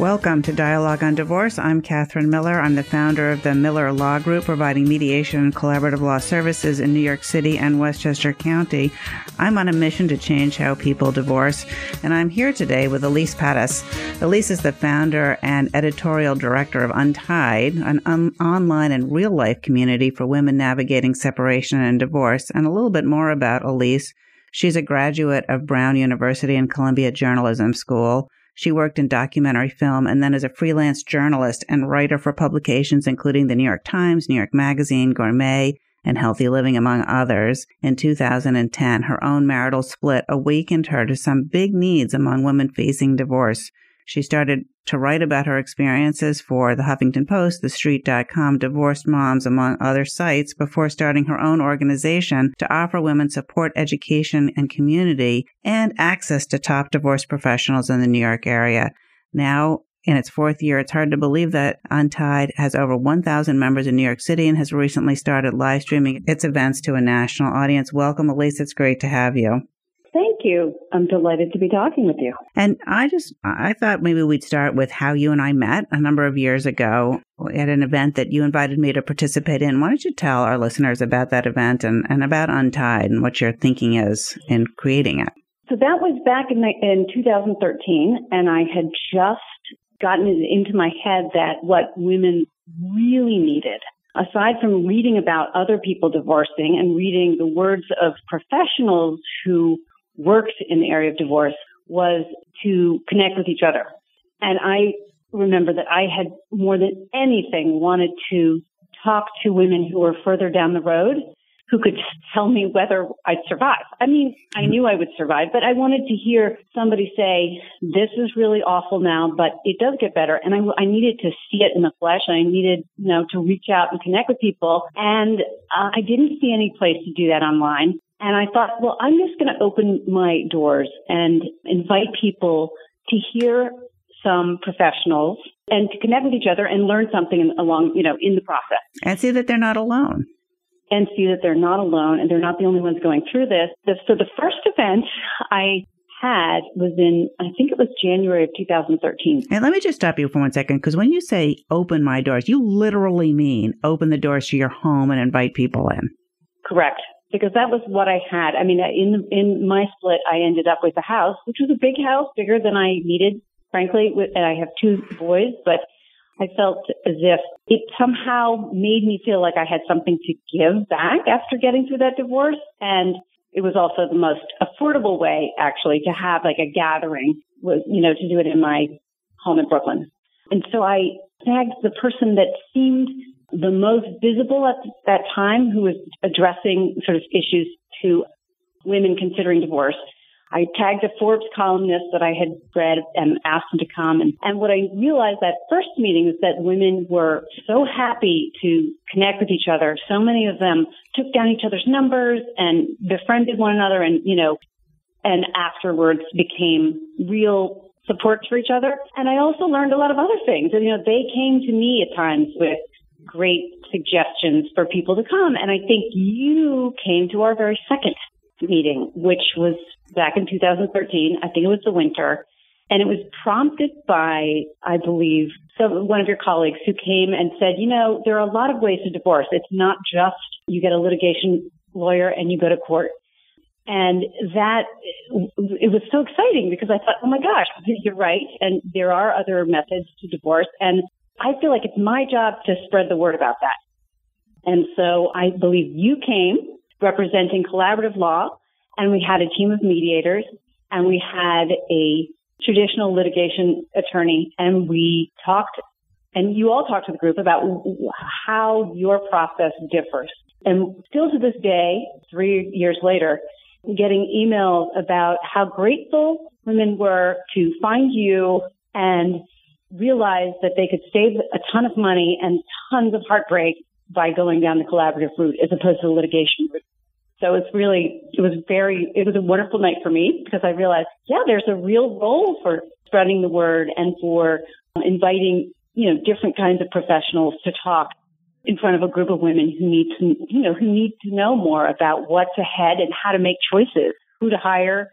Welcome to Dialogue on Divorce. I'm Catherine Miller. I'm the founder of the Miller Law Group, providing mediation and collaborative law services in New York City and Westchester County. I'm on a mission to change how people divorce, and I'm here today with Elise Pettus. Elise is the founder and editorial director of Untied, an un- online and real life community for women navigating separation and divorce. And a little bit more about Elise. She's a graduate of Brown University and Columbia Journalism School. She worked in documentary film and then as a freelance journalist and writer for publications including the New York Times, New York Magazine, Gourmet, and Healthy Living, among others. In 2010, her own marital split awakened her to some big needs among women facing divorce. She started to write about her experiences for the Huffington Post, TheStreet.com, Divorced Moms, among other sites, before starting her own organization to offer women support, education, and community, and access to top divorce professionals in the New York area. Now, in its fourth year, it's hard to believe that Untied has over 1,000 members in New York City and has recently started live streaming its events to a national audience. Welcome, Elise. It's great to have you. Thank you. I'm delighted to be talking with you. And I just, I thought maybe we'd start with how you and I met a number of years ago at an event that you invited me to participate in. Why don't you tell our listeners about that event and, and about Untied and what your thinking is in creating it? So that was back in, the, in 2013, and I had just gotten it into my head that what women really needed aside from reading about other people divorcing and reading the words of professionals who worked in the area of divorce was to connect with each other. And I remember that I had more than anything wanted to talk to women who were further down the road who could tell me whether I'd survive. I mean, I knew I would survive, but I wanted to hear somebody say, this is really awful now, but it does get better. And I, I needed to see it in the flesh. and I needed, you know, to reach out and connect with people. And uh, I didn't see any place to do that online. And I thought, well, I'm just going to open my doors and invite people to hear some professionals and to connect with each other and learn something along, you know, in the process. And see that they're not alone. And see that they're not alone and they're not the only ones going through this. So the first event I had was in, I think it was January of 2013. And let me just stop you for one second, because when you say open my doors, you literally mean open the doors to your home and invite people in. Correct because that was what I had. I mean, in in my split, I ended up with a house, which was a big house, bigger than I needed, frankly. And I have two boys, but I felt as if it somehow made me feel like I had something to give back after getting through that divorce. And it was also the most affordable way, actually, to have like a gathering was, you know, to do it in my home in Brooklyn. And so I tagged the person that seemed the most visible at that time who was addressing sort of issues to women considering divorce. I tagged a Forbes columnist that I had read and asked him to come. And, and what I realized that first meeting is that women were so happy to connect with each other. So many of them took down each other's numbers and befriended one another and, you know, and afterwards became real supports for each other. And I also learned a lot of other things. And, you know, they came to me at times with great suggestions for people to come. And I think you came to our very second meeting, which was back in 2013. I think it was the winter. And it was prompted by, I believe, some, one of your colleagues who came and said, you know, there are a lot of ways to divorce. It's not just you get a litigation lawyer and you go to court. And that, it was so exciting because I thought, oh my gosh, you're right. And there are other methods to divorce. And I feel like it's my job to spread the word about that. And so I believe you came representing collaborative law and we had a team of mediators and we had a traditional litigation attorney and we talked and you all talked to the group about how your process differs. And still to this day, three years later, getting emails about how grateful women were to find you and realized that they could save a ton of money and tons of heartbreak by going down the collaborative route as opposed to the litigation route. So it's really, it was very, it was a wonderful night for me because I realized, yeah, there's a real role for spreading the word and for um, inviting, you know, different kinds of professionals to talk in front of a group of women who need to, you know, who need to know more about what's ahead and how to make choices, who to hire,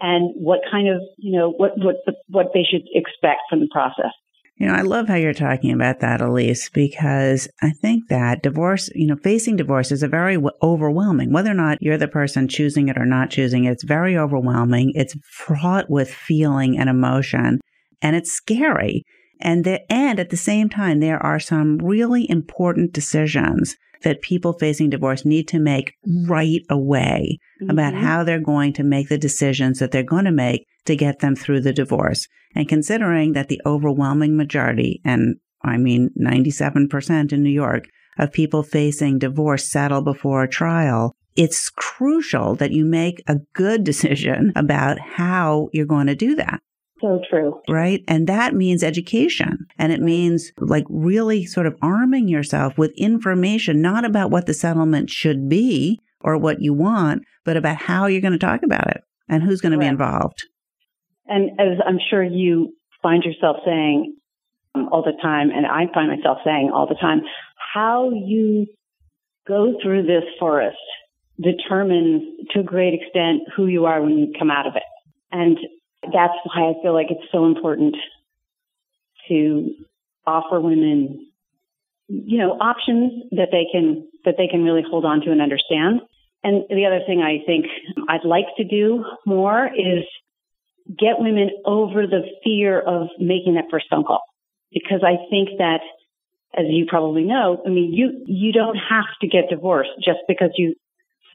and what kind of, you know, what what what they should expect from the process. You know, I love how you're talking about that, Elise, because I think that divorce, you know, facing divorce is a very w- overwhelming. Whether or not you're the person choosing it or not choosing it, it's very overwhelming. It's fraught with feeling and emotion, and it's scary. And the, and at the same time, there are some really important decisions that people facing divorce need to make right away mm-hmm. about how they're going to make the decisions that they're going to make to get them through the divorce. And considering that the overwhelming majority, and I mean 97% in New York, of people facing divorce settle before a trial, it's crucial that you make a good decision about how you're going to do that. So true. Right. And that means education. And it means like really sort of arming yourself with information, not about what the settlement should be or what you want, but about how you're going to talk about it and who's going to be involved. And as I'm sure you find yourself saying um, all the time, and I find myself saying all the time, how you go through this forest determines to a great extent who you are when you come out of it. And that's why I feel like it's so important to offer women, you know, options that they can, that they can really hold on to and understand. And the other thing I think I'd like to do more is get women over the fear of making that first phone call. Because I think that, as you probably know, I mean, you, you don't have to get divorced just because you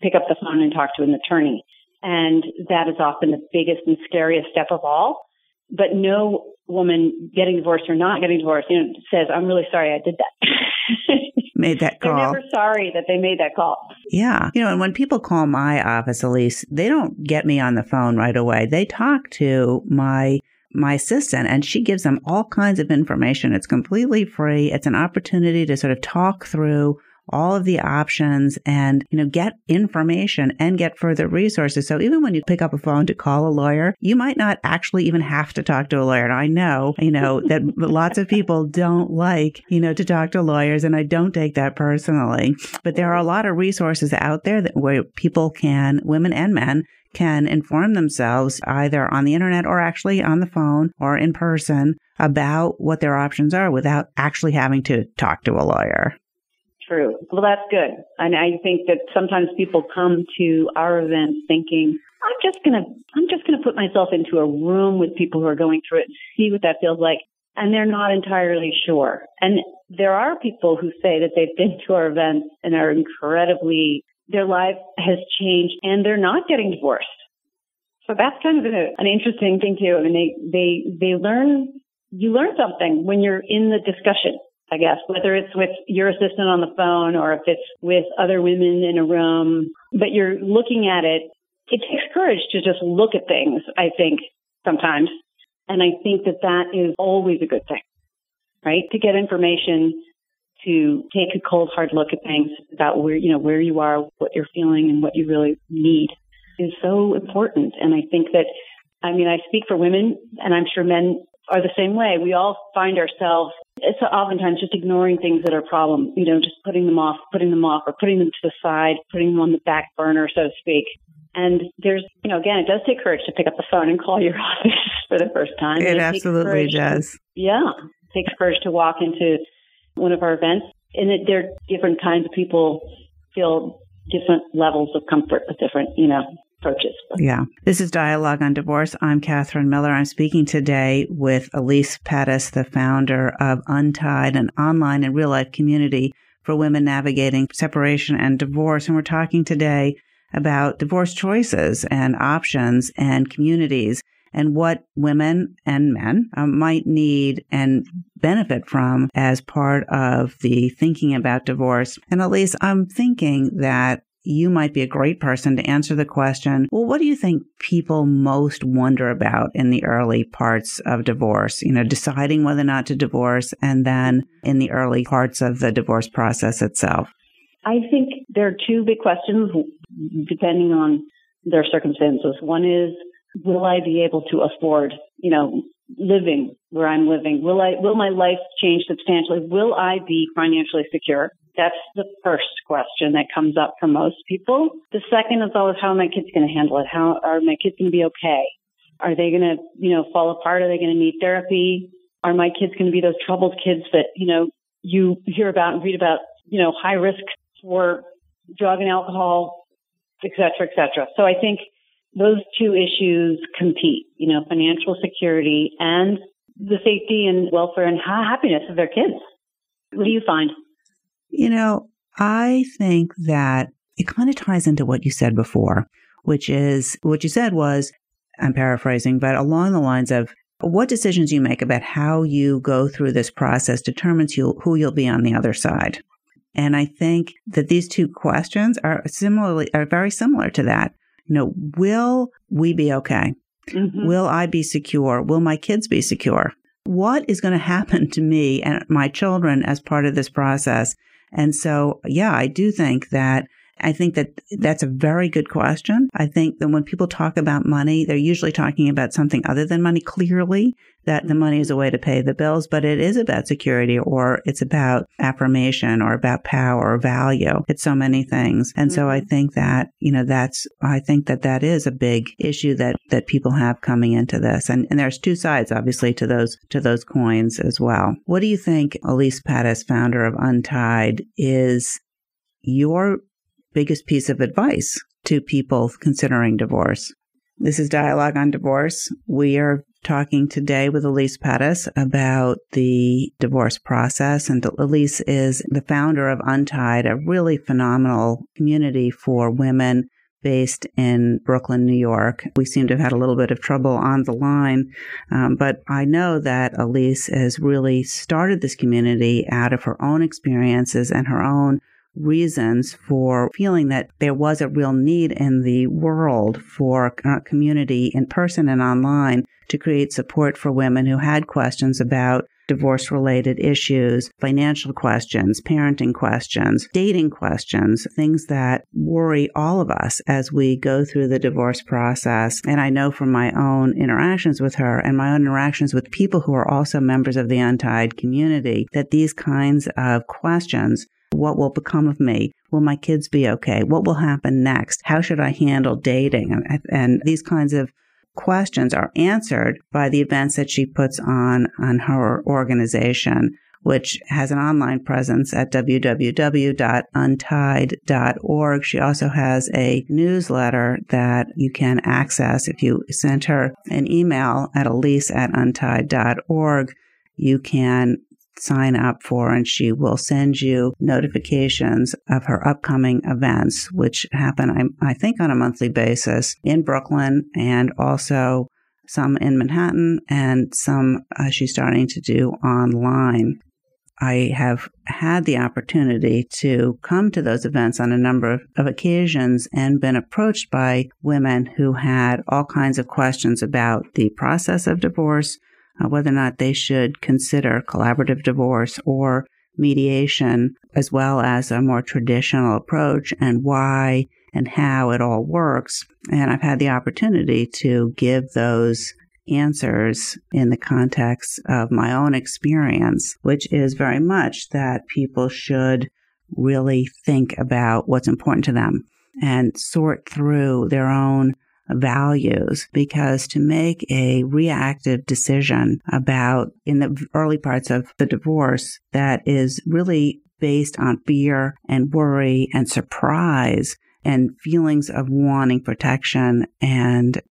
pick up the phone and talk to an attorney. And that is often the biggest and scariest step of all. But no woman getting divorced or not getting divorced, you know, says, I'm really sorry I did that. made that call. They're never sorry that they made that call. Yeah. You know, and when people call my office, Elise, they don't get me on the phone right away. They talk to my my assistant and she gives them all kinds of information. It's completely free. It's an opportunity to sort of talk through all of the options and, you know, get information and get further resources. So even when you pick up a phone to call a lawyer, you might not actually even have to talk to a lawyer. And I know, you know, that lots of people don't like, you know, to talk to lawyers and I don't take that personally, but there are a lot of resources out there that where people can, women and men can inform themselves either on the internet or actually on the phone or in person about what their options are without actually having to talk to a lawyer true. Well, that's good. And I think that sometimes people come to our events thinking, I'm just going to, I'm just going to put myself into a room with people who are going through it and see what that feels like. And they're not entirely sure. And there are people who say that they've been to our events and are incredibly, their life has changed and they're not getting divorced. So that's kind of a, an interesting thing too. I mean, they, they, they learn, you learn something when you're in the discussion I guess, whether it's with your assistant on the phone or if it's with other women in a room, but you're looking at it. It takes courage to just look at things, I think, sometimes. And I think that that is always a good thing, right? To get information, to take a cold, hard look at things about where, you know, where you are, what you're feeling and what you really need is so important. And I think that, I mean, I speak for women and I'm sure men are the same way. We all find ourselves it's oftentimes just ignoring things that are a problem, you know, just putting them off, putting them off, or putting them to the side, putting them on the back burner, so to speak. And there's, you know, again, it does take courage to pick up the phone and call your office for the first time. It, it absolutely does. Yeah. It takes courage to walk into one of our events. And it, there are different kinds of people feel different levels of comfort with different, you know, Yeah. This is Dialogue on Divorce. I'm Catherine Miller. I'm speaking today with Elise Pettus, the founder of Untied, an online and real life community for women navigating separation and divorce. And we're talking today about divorce choices and options and communities and what women and men um, might need and benefit from as part of the thinking about divorce. And Elise, I'm thinking that you might be a great person to answer the question well, what do you think people most wonder about in the early parts of divorce? You know, deciding whether or not to divorce and then in the early parts of the divorce process itself? I think there are two big questions depending on their circumstances. One is, will I be able to afford, you know, living where I'm living? Will I, will my life change substantially? Will I be financially secure? That's the first question that comes up for most people. The second is always how are my kids going to handle it? How are my kids going to be okay? Are they going to, you know, fall apart? Are they going to need therapy? Are my kids going to be those troubled kids that, you know, you hear about and read about, you know, high risk for drug and alcohol, et cetera, et cetera. So I think those two issues compete, you know, financial security and the safety and welfare and happiness of their kids. What do you find? You know, I think that it kind of ties into what you said before, which is what you said was, I'm paraphrasing, but along the lines of what decisions you make about how you go through this process determines you, who you'll be on the other side. And I think that these two questions are similarly, are very similar to that. You know, will we be okay? Mm-hmm. Will I be secure? Will my kids be secure? What is going to happen to me and my children as part of this process? And so, yeah, I do think that I think that that's a very good question. I think that when people talk about money, they're usually talking about something other than money clearly, that the money is a way to pay the bills, but it is about security or it's about affirmation or about power or value. It's so many things. And mm-hmm. so I mm-hmm. think that, you know, that's, I think that that is a big issue that, that people have coming into this. And, and there's two sides, obviously, to those, to those coins as well. What do you think, Elise Pettus, founder of Untied, is your biggest piece of advice to people considering divorce? This is Dialogue on Divorce. We are talking today with Elise Pettus about the divorce process. And Elise is the founder of Untied, a really phenomenal community for women based in Brooklyn, New York. We seem to have had a little bit of trouble on the line, um, but I know that Elise has really started this community out of her own experiences and her own reasons for feeling that there was a real need in the world for a uh, community in person and online to create support for women who had questions about divorce related issues, financial questions, parenting questions, dating questions, things that worry all of us as we go through the divorce process. And I know from my own interactions with her and my own interactions with people who are also members of the Untied community that these kinds of questions what will become of me? Will my kids be okay? What will happen next? How should I handle dating? And these kinds of questions are answered by the events that she puts on on her organization which has an online presence at www.untied.org. She also has a newsletter that you can access if you send her an email at elise at untied.org. You can sign up for, and she will send you notifications of her upcoming events, which happen, I, I think, on a monthly basis in Brooklyn and also some in Manhattan and some uh, she's starting to do online. I have had the opportunity to come to those events on a number of, of, occasions and been approached by women who had all kinds of questions about the process of divorce, uh, whether or not they should consider collaborative divorce or mediation, as well as a more traditional approach and why and how it all works. And I've had the opportunity to give those answers in the context of my own experience, which is very much that people should really think about what's important to them and sort through their own values because to make a reactive decision about in the early parts of the divorce that is really based on fear and worry and surprise and feelings of wanting protection and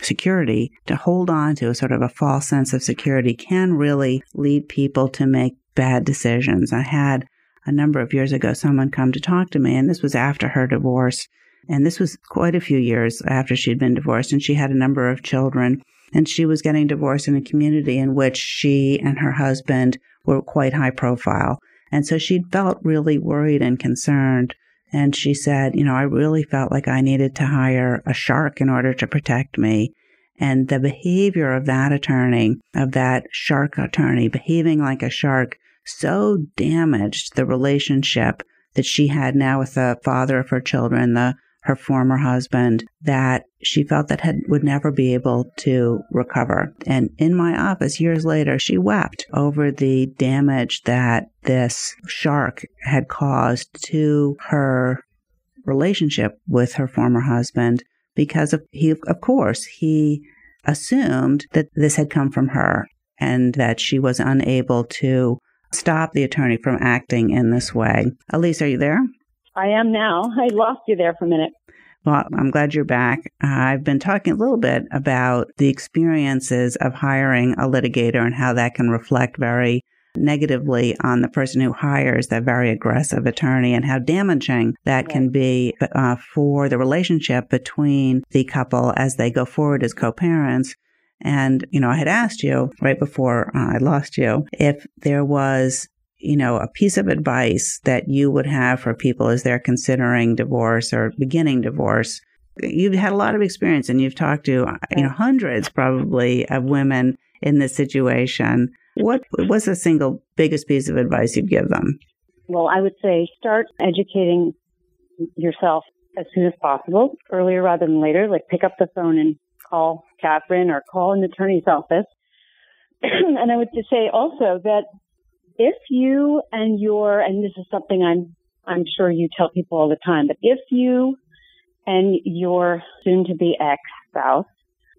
security to hold on to a sort of a false sense of security can really lead people to make bad decisions. I had a number of years ago someone come to talk to me and this was after her divorce and this was quite a few years after she'd been divorced, and she had a number of children. And she was getting divorced in a community in which she and her husband were quite high profile. And so she felt really worried and concerned And she said, you know, I really felt like I needed to hire a shark in order to protect me. And the behavior of that attorney, of that shark attorney, behaving like a shark, so damaged the relationship that she had now with the father of her children, the her former husband, that she felt that had would never be able to recover. And in my office years later, she wept over the damage that this shark had caused to her relationship with her former husband because of he of course he assumed that this had come from her and that she was unable to stop the attorney from acting in this way. Elise, are you there? I am now. I lost you there for a minute. Well, I'm glad you're back. Uh, I've been talking a little bit about the experiences of hiring a litigator and how that can reflect very negatively on the person who hires that very aggressive attorney and how damaging that can be uh, for the relationship between the couple as they go forward as co-parents. And, you know, I had asked you right before uh, I lost you if there was you know, a piece of advice that you would have for people as they're considering divorce or beginning divorce? You've had a lot of experience and you've talked to, uh, you know, hundreds probably of women in this situation. What was the single biggest piece of advice you'd give them? Well, I would say start educating yourself as soon as possible, earlier rather than later. Like pick up the phone and call Catherine or call an attorney's office. and I would just say also that if you and your, and this is something I'm, I'm sure you tell people all the time, but if you and your soon to be ex spouse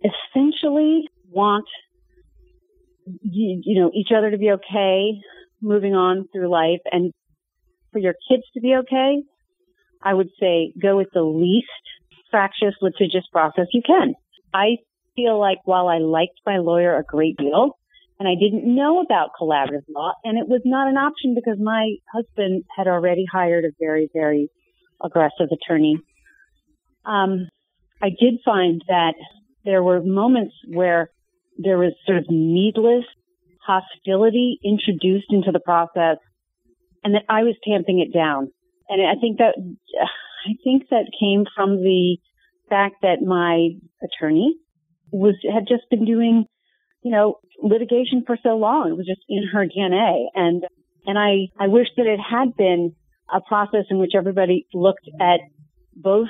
essentially want you, you know, each other to be okay moving on through life and for your kids to be okay, I would say go with the least fractious litigious process you can. I feel like while I liked my lawyer a great deal, and I didn't know about collaborative law, and it was not an option because my husband had already hired a very, very aggressive attorney. Um, I did find that there were moments where there was sort of needless hostility introduced into the process, and that I was tamping it down. And I think that I think that came from the fact that my attorney was had just been doing you know, litigation for so long. It was just in her DNA. And, and I, I wish that it had been a process in which everybody looked at both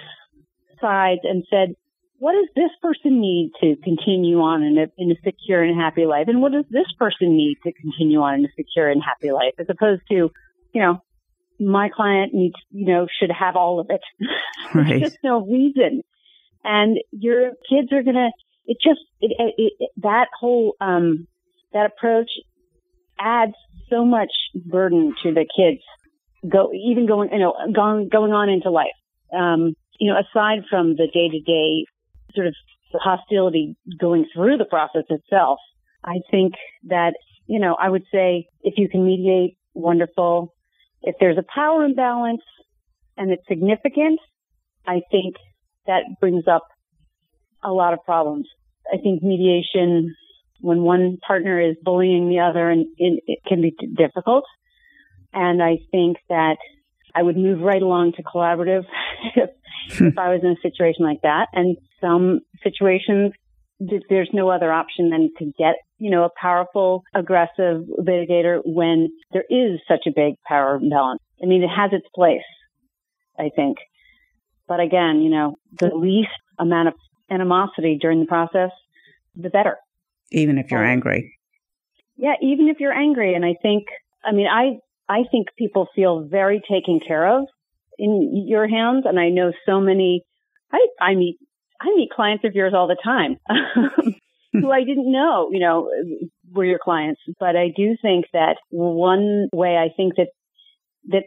sides and said, what does this person need to continue on in a, in a secure and happy life? And what does this person need to continue on in a secure and happy life? As opposed to, you know, my client needs, you know, should have all of it. Right. There's just no reason. And your kids are going to it just it, it, it, that whole um, that approach adds so much burden to the kids go even going you know going going on into life. Um, you know aside from the day to day sort of hostility going through the process itself i think that you know i would say if you can mediate wonderful. If there's a power imbalance and it's significant i think that brings up a lot of problems. I think mediation, when one partner is bullying the other, and it, it can be difficult. And I think that I would move right along to collaborative if, hmm. if I was in a situation like that. And some situations, there's no other option than to get, you know, a powerful, aggressive litigator when there is such a big power imbalance. I mean, it has its place, I think. But again, you know, the least amount of animosity during the process, the better. Even if you're um, angry. Yeah, even if you're angry. And I think, I mean, I, I think people feel very taken care of in your hands. And I know so many, I, I meet, I meet clients of yours all the time who I didn't know, you know, were your clients. But I do think that one way I think that, that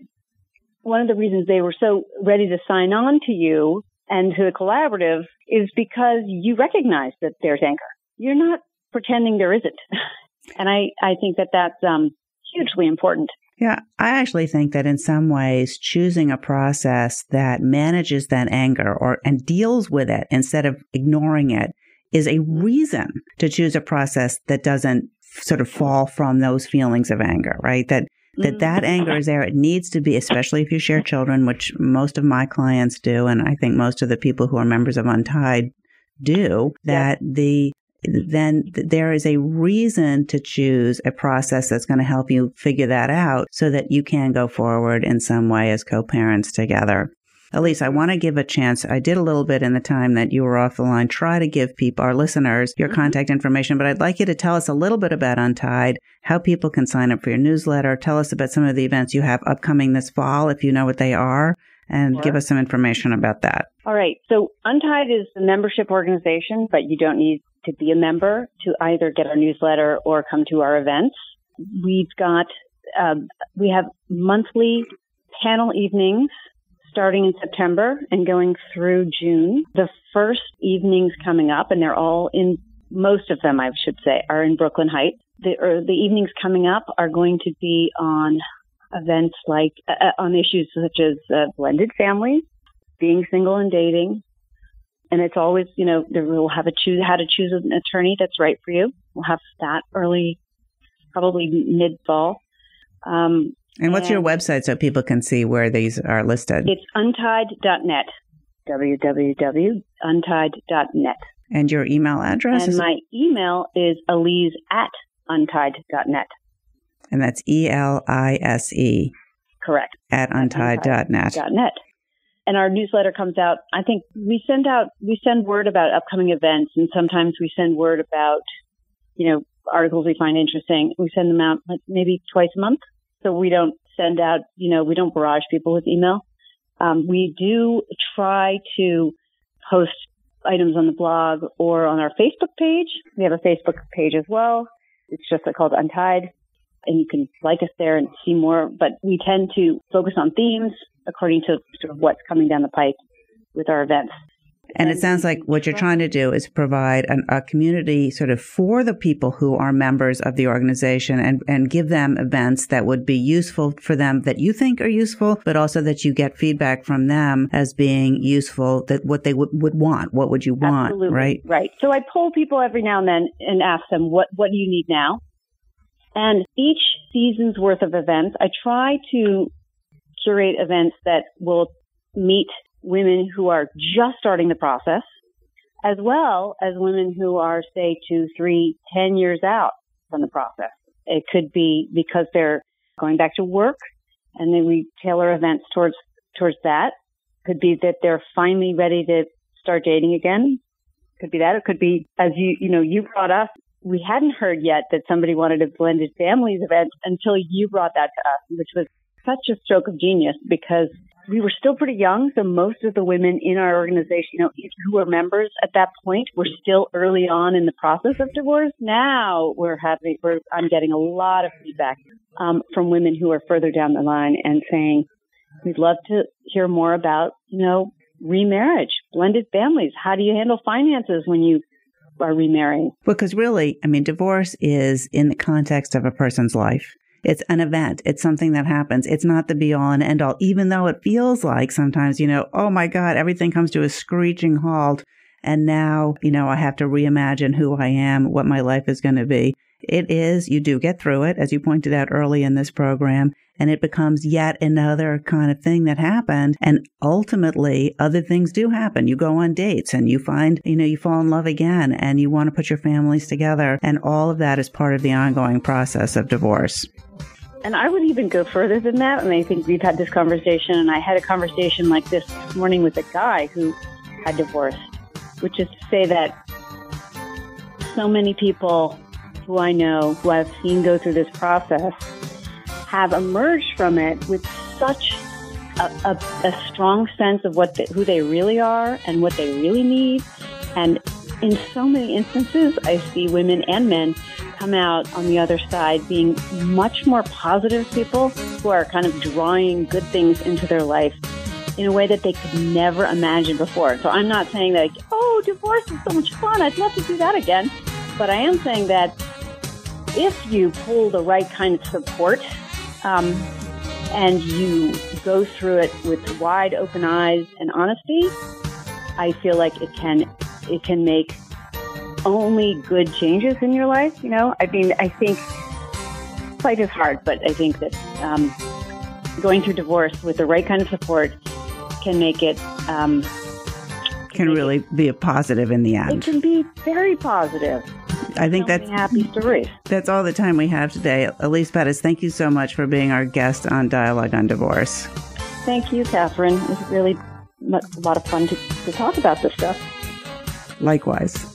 one of the reasons they were so ready to sign on to you and to the collaborative is because you recognize that there's anger. You're not pretending there isn't. and I, I think that that's um, hugely important. Yeah, I actually think that in some ways, choosing a process that manages that anger or and deals with it instead of ignoring it is a reason to choose a process that doesn't sort of fall from those feelings of anger, right? That that that mm-hmm. anger is there. It needs to be, especially if you share children, which most of my clients do, and I think most of the people who are members of Untied do. That the then there is a reason to choose a process that's going to help you figure that out so that you can go forward in some way as co-parents together. Elise, I want to give a chance. I did a little bit in the time that you were off the line, try to give people, our listeners, your mm-hmm. contact information, but I'd like you to tell us a little bit about Untied, how people can sign up for your newsletter. Tell us about some of the events you have upcoming this fall, if you know what they are, and sure. give us some information about that. All right. So Untied is a membership organization, but you don't need to be a member to either get our newsletter or come to our events. We've got, um, we have monthly panel evenings starting in September and going through June. The first evenings coming up, and they're all in, most of them, I should say, are in Brooklyn Heights. The, or the evenings coming up are going to be on events like, uh, uh, on issues such as uh, blended families, being single and dating. And it's always, you know, we'll have a choose, how to choose an attorney that's right for you. We'll have that early, probably mid fall. Um, and what's and your website so people can see where these are listed? It's untied.net. www.untied.net. And your email address? And my email is elise at untied.net. And that's E L I S E. Correct. At untied.net. .net. And our newsletter comes out. I think we send out, we send word about upcoming events and sometimes we send word about, you know, articles we find interesting. We send them out like maybe twice a month. So we don't send out, you know, we don't barrage people with email. Um, we do try to post items on the blog or on our Facebook page. We have a Facebook page as well. It's just called Untied and you can like us there and see more, but we tend to focus on themes according to sort of what's coming down the pipe with our events. And it sounds like what you're trying to do is provide an, a community sort of for the people who are members of the organization and, and give them events that would be useful for them that you think are useful, but also that you get feedback from them as being useful that what they would, would want. What would you want? Absolutely. Right. Right. So I poll people every now and then and ask them, what, what do you need now? And each season's worth of events, I try to curate events that will meet women who are just starting the process, as well as women who are, say, two, three, ten years out from the process. It could be because they're going back to work and then we tailor events towards, towards that. Could be that they're finally ready to start dating again. Could be that. It could be, as you, you know, you brought us, we hadn't heard yet that somebody wanted a blended families event until you brought that to us, which was such a stroke of genius because we were still pretty young, so most of the women in our organization, you know, who were members at that point, were still early on in the process of divorce. Now we're having, we're, I'm getting a lot of feedback um, from women who are further down the line and saying, "We'd love to hear more about, you know, remarriage, blended families. How do you handle finances when you are remarrying?" Because really, I mean, divorce is in the context of a person's life. It's an event. It's something that happens. It's not the be all and end all, even though it feels like sometimes, you know, oh my God, everything comes to a screeching halt. And now, you know, I have to reimagine who I am, what my life is going to be. It is, you do get through it, as you pointed out early in this program, and it becomes yet another kind of thing that happened. And ultimately, other things do happen. You go on dates and you find, you know, you fall in love again and you want to put your families together. And all of that is part of the ongoing process of divorce. And I would even go further than that. And I think we've had this conversation, and I had a conversation like this morning with a guy who had divorced, which is to say that so many people who I know, who I've seen go through this process, have emerged from it with such a, a, a strong sense of what the, who they really are and what they really need. And in so many instances, I see women and men come out on the other side being much more positive people who are kind of drawing good things into their life in a way that they could never imagine before. So I'm not saying that, oh, divorce is so much fun. I'd love to do that again. But I am saying that if you pull the right kind of support um, and you go through it with wide open eyes and honesty, I feel like it can it can make only good changes in your life. You know, I mean, I think fight is hard, but I think that um, going through divorce with the right kind of support can make it. Um, can really be a positive in the end. It can be very positive. I think so that's happy stories. That's all the time we have today. Elise Pettus, thank you so much for being our guest on Dialogue on Divorce. Thank you, Catherine. It was really a lot of fun to, to talk about this stuff. Likewise.